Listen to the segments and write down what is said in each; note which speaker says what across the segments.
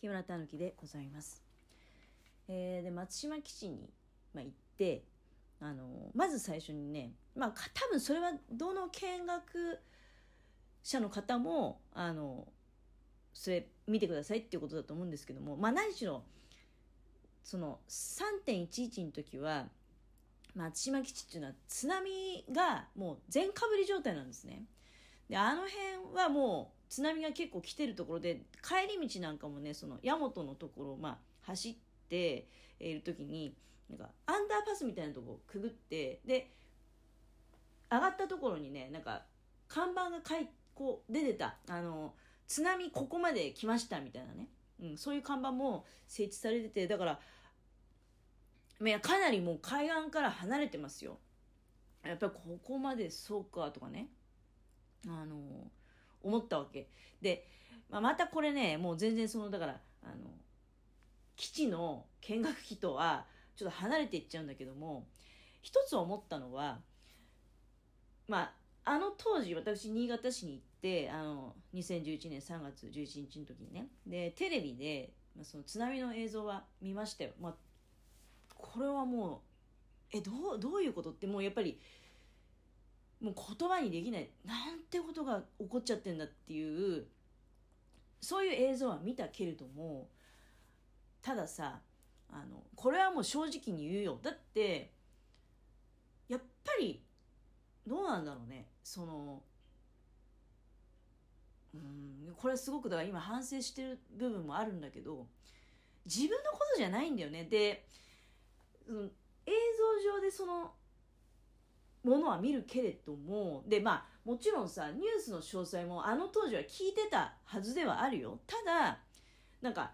Speaker 1: 木村たぬきでございます。えーで松島基地に、まあ、行ってあのまず最初にね、まあ、多分それはどの見学者の方もあのそれ見てくださいっていうことだと思うんですけども、まあ、何しろその3.11の時は松島基地っていうのは津波がもう全かぶり状態なんですね。であの辺はもう津波が結構来てるところで帰り道なんかもねその大和のところをまあ走っている時になんかアンダーパスみたいなとこをくぐってで上がったところにねなんか看板がかいこう出てた。あの津波ここまで来ましたみたいなね、うん、そういう看板も設置されててだからいやかなりもう海岸から離れてますよ。やっぱりここまでそうかとかね。あの思ったわけ。で、まあ、またこれねもう全然そのだからあの基地の見学機とはちょっと離れていっちゃうんだけども一つ思ったのはまああの当時私新潟市に行ってあの2011年3月11日の時にねでテレビで、まあ、その津波の映像は見ましたよ、まあ、これはもうえどうどういうことってもうやっぱりもう言葉にできない。なんてことが起こっちゃってんだっていうそういう映像は見たけれどもたださあのこれはもう正直に言うよ。だってやっぱりどうなんだろうね。そのうんこれはすごくだから今反省してる部分もあるんだけど自分のことじゃないんだよね。でその映像上でそのものは見るけれどもでまあもちろんさニュースの詳細もあの当時は聞いてたはずではあるよ。ただなんか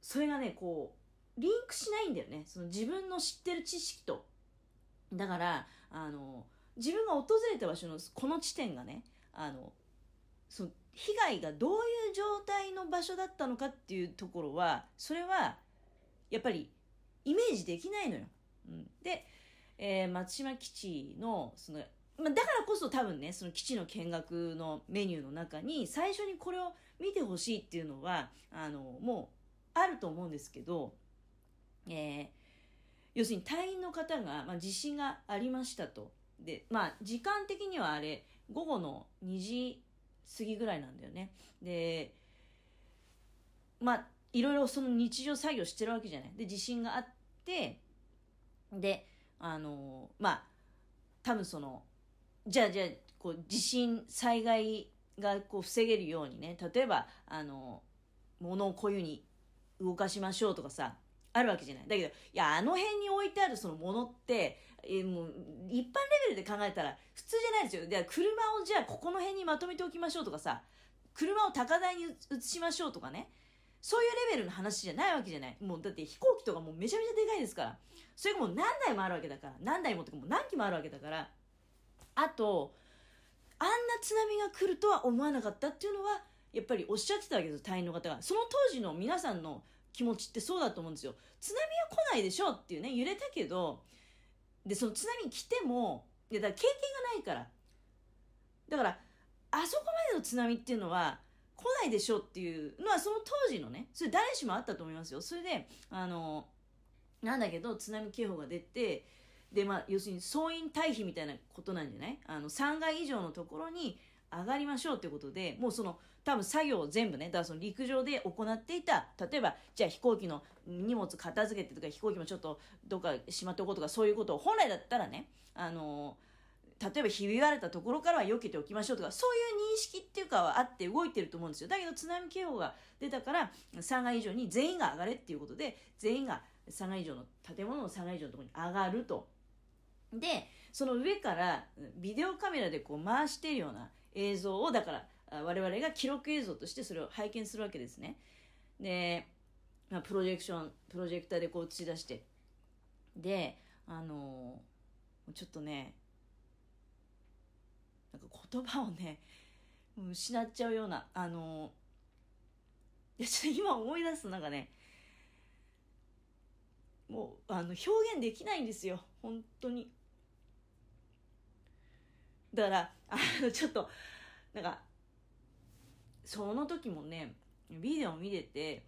Speaker 1: それがねこうリンクしないんだよね。その自分の知ってる知識と。だからあの自分が訪れた場所のこの地点がねあのその被害がどういう状態の場所だったのかっていうところはそれはやっぱりイメージできないのよ。うん、で、えー松島基地のその、まあ、だからこそ多分ねその基地の見学のメニューの中に最初にこれを見てほしいっていうのはあのもうあると思うんですけど、えー要するに隊員の方が、まあ、地震がありましたと。でまあ時間的にはあれ午後の2時過ぎぐらいなんだよね。でまあいろいろその日常作業してるわけじゃない。で地震があってであのまあ多分そのじゃあじゃあこう地震災害がこう防げるようにね例えばあの物をこういうふうに動かしましょうとかさあるわけじゃない。だけどいやあの辺に置いてあるそのものって、えもう一般レベルで考えたら普通じゃないですよ。で車をじゃあここの辺にまとめておきましょうとかさ車を高台に移しましょうとかね。そういうレベルの話じゃないわけじゃない。もうだって飛行機とかもうめちゃめちゃでかいですから。それがもう何台もあるわけだから何台もってかもう何機もあるわけだからあとあんな津波が来るとは思わなかったっていうのはやっぱりおっしゃってたわけです隊員の方が。その当時の皆さんの気持ちってそうだと思うんですよ。津波は来ないでしょっていうね揺れたけどでその津波来てもいやだから経験がないから。だからあそこまでの津波っていうのは来ないでしょっていうのはその当時のねそれ誰しもあったと思いますよ。それであのなんだけど津波警報が出てでまあ要するに総員退避みたいなことなんじゃない？あの3階以上のところに上がりましょうってことでもうその多分作業を全部ねだからその陸上で行っていた例えばじゃあ飛行機の荷物片付けてとか飛行機もちょっとどっかしまっておこうとかそういうことを本来だったらねあの例えばひび割れたところからは避けておきましょうとかそういう認識っていうかはあって動いてると思うんですよ。だけど津波警報が出たから3階以上に全員が上がれっていうことで全員が3階以上の建物の3階以上のところに上がると。でその上からビデオカメラでこう回しているような映像をだから我々が記録映像としてそれを拝見するわけですね。で、まあ、プロジェクションプロジェクターでこう映し出して。であのちょっとねなんか言葉をね失っちゃうようなあのいやちょっと今思い出すとなんかねもうあの表現できないんですよ。本当に。だからあのちょっとなんかその時もねビデオ見てて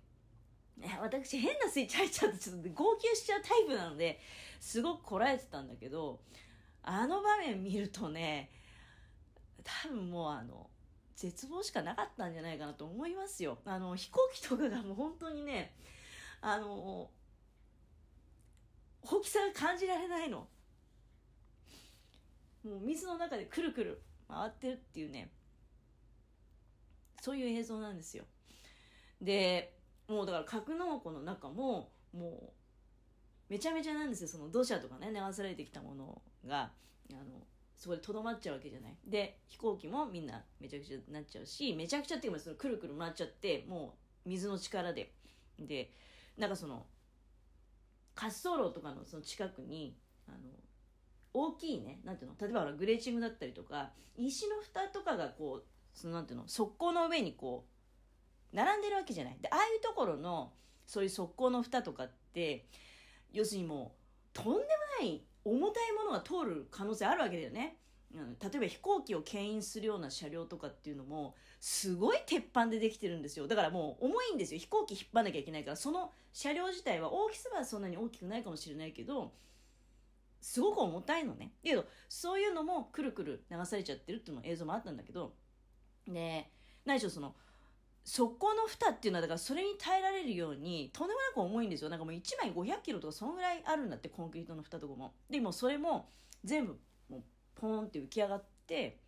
Speaker 1: 私変なスイッチ入っちゃってちょっと号泣しちゃうタイプなのですごくこらえてたんだけどあの場面見るとね多分もうあの絶望しかなかったんじゃないかなと思いますよ。あの飛行機とかがもう本当にねあの大きさが感じられないの。もう水の中でくるくる回ってるっていうね。そういう映像なんですよ。でもうだから格納庫の中ももうめちゃめちゃなんですよ。その土砂とかね流されてきたものがあのそこでとどまっちゃうわけじゃない。で飛行機もみんなめちゃくちゃになっちゃうしめちゃくちゃっていうかそのくるくる回っちゃってもう水の力で。でなんかその滑走路とかのその近くにあの大きいねなんていうの例えばグレーチングだったりとか石の蓋とかがこうそのなんていうの側溝の上にこう並んでるわけじゃないでああいうところのそういう側溝の蓋とかって要するにもうとんでもない重たいものが通る可能性あるわけだよね。例えば飛行機を牽引するような車両とかっていうのもすごい鉄板でできてるんですよ。だからもう重いんですよ。飛行機引っ張んなきゃいけないからその車両自体は大きさはそんなに大きくないかもしれないけどすごく重たいのね。だけどそういうのもくるくる流されちゃってるっていうの映像もあったんだけどで何でしろその側溝の蓋っていうのはだからそれに耐えられるようにとんでもなく重いんですよ。なんかもう1枚500キロとかそんぐらいあるんだってコンクリートの蓋とかも。でもそれも全部ポーンって浮き上がって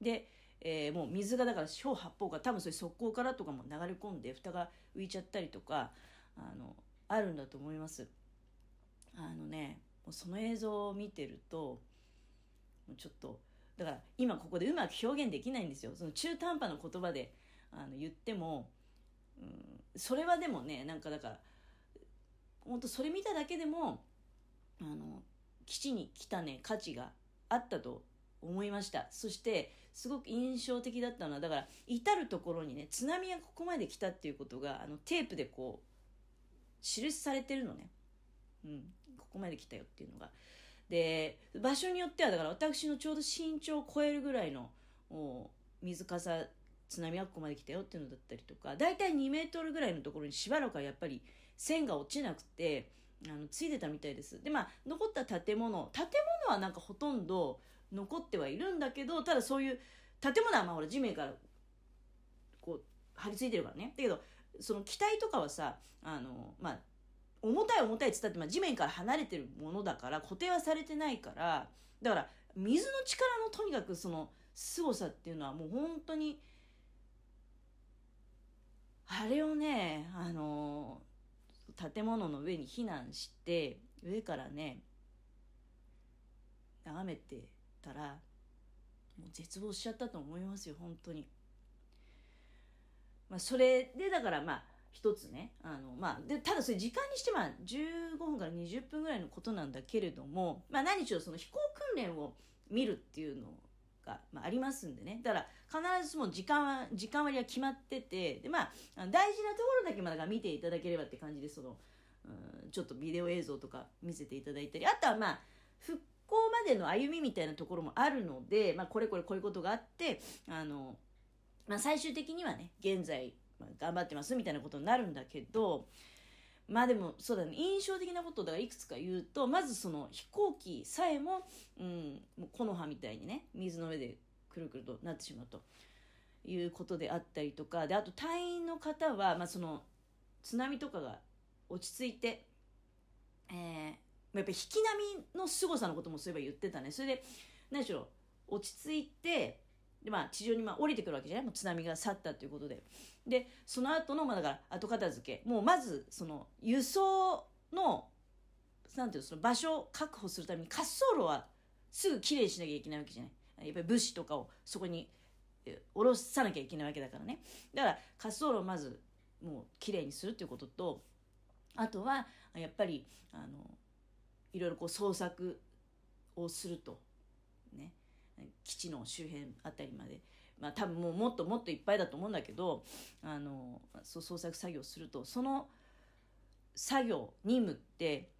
Speaker 1: で、えー、もう水がだから四方八方から多分そういう側溝からとかも流れ込んで蓋が浮いちゃったりとかあのあるんだと思います。あのねもうその映像を見てるともうちょっとだから今ここでうまく表現できないんですよ。その中途半端な言葉であの言っても、うん、それはでもねなんかだから本当それ見ただけでもあの基地に来たね価値があったと思いました。そしてすごく印象的だったのはだから至る所にね津波がここまで来たっていうことがあのテープでこう印されてるのね、うん、ここまで来たよっていうのが。で場所によってはだから私のちょうど身長を超えるぐらいの水かさ津波がここまで来たよっていうのだったりとか大体2メートルぐらいのところにしばらくはやっぱり線が落ちなくてあのついてたみたいです。でまあ残った建物建物はなんかほとんど残ってはいるんだけどただそういう建物はまあほら地面からこう張り付いてるからね。だけどその機体とかはさあのまあ重たい重たいっつったって、まあ、地面から離れてるものだから固定はされてないからだから水の力のとにかくその凄さっていうのはもう本当にあれをねあの建物の上に避難して上からね眺めてたらもう絶望しちゃったと思いますよ本当に。まあ、それでだからまあ一つねあの、まあ、でただそれ時間にしてまあ15分から20分ぐらいのことなんだけれども、まあ、何しろその飛行訓練を見るっていうのが、まあ、ありますんでね。だから必ずもう時間は時間割は決まっててで、まあ、大事なところだけまだ見ていただければって感じでそのうんちょっとビデオ映像とか見せていただいたりあとはまあ復興までの歩みみたいなところもあるので、まあ、これこれこういうことがあってあの、まあ、最終的にはね現在ま、頑張ってますみたいなことになるんだけどまあでもそうだね。印象的なことだからいくつか言うとまずその飛行機さえも,、うん、もう木の葉みたいにね水の上でくるくるとなってしまうということであったりとかであと隊員の方は、まあ、その津波とかが落ち着いて、えー、やっぱ引き波の凄さのこともそういえば言ってたね。それで何しろ落ち着いてでまあ地上にまあ降りてくるわけじゃない？もう津波が去ったということで。でその後のまあだから後片付け。もうまずその輸送のなんていうの？その場所を確保するために滑走路はすぐきれいにしなきゃいけないわけじゃない？やっぱり物資とかをそこに下ろさなきゃいけないわけだからね。だから滑走路をまずもうきれいにするっていうこととあとはやっぱりあのいろいろこう捜索をすると。基地の周辺あたりまでまあ多分もうもっともっといっぱいだと思うんだけどあのそう創作作業するとその作業任務って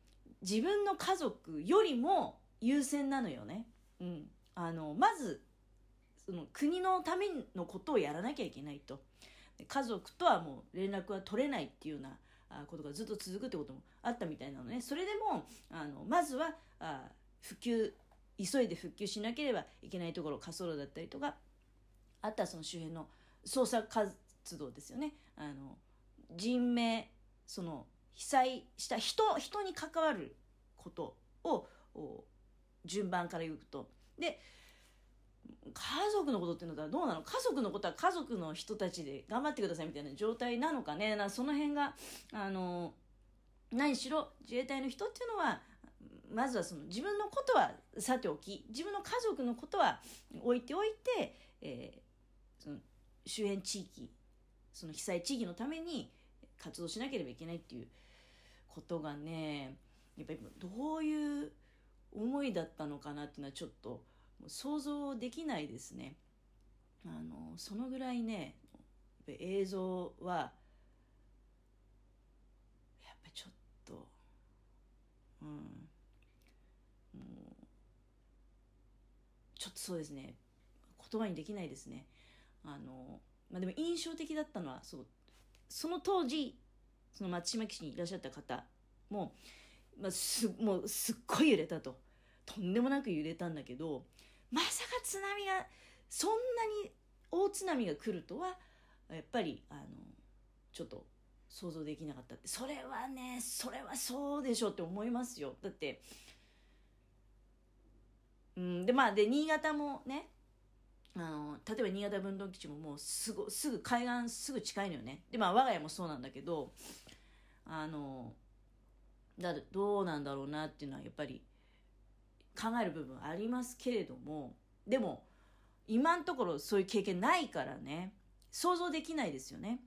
Speaker 1: 自分の家族よりも優先なのよね。うん、あのまずその国のためのことをやらなきゃいけないと。家族とはもう連絡は取れないっていうようなことがずっと続くってこともあったみたいなのねそれでもあのまずはあ復旧急いで復旧しなければいけないところ滑走路だったりとかあとはその周辺の捜査活動ですよね。あの人命その被災した人人に関わることを順番から言うと。で家族のことっていうのはどうなの？家族のことは家族の人たちで頑張ってくださいみたいな状態なのかね。なその辺があの何しろ自衛隊の人っていうのはまずはその自分のことはさておき自分の家族のことは置いておいて、えー、その周辺地域その被災地域のために活動しなければいけないっていうことがねやっぱりどういう思いだったのかなっていうのはちょっと想像できないですね。あのそのぐらいね映像はやっぱちょっとうんもうちょっとそうですね。言葉にできないですね。あのまあ、でも印象的だったのはそうその当時その松島基地にいらっしゃった方も,、まあ、すもうすっごい揺れたと。とんでもなく揺れたんだけどまさか津波がそんなに大津波が来るとはやっぱりあのちょっと想像できなかったって。それはねそれはそうでしょって思いますよ。だってうん。でまあで新潟もねあの例えば新潟分屯基地ももうすぐすぐ海岸すぐ近いのよね。でまあ我が家もそうなんだけどあのだどうなんだろうなっていうのはやっぱり考える部分ありますけれどもでも今のところそういう経験ないからね想像できないですよね。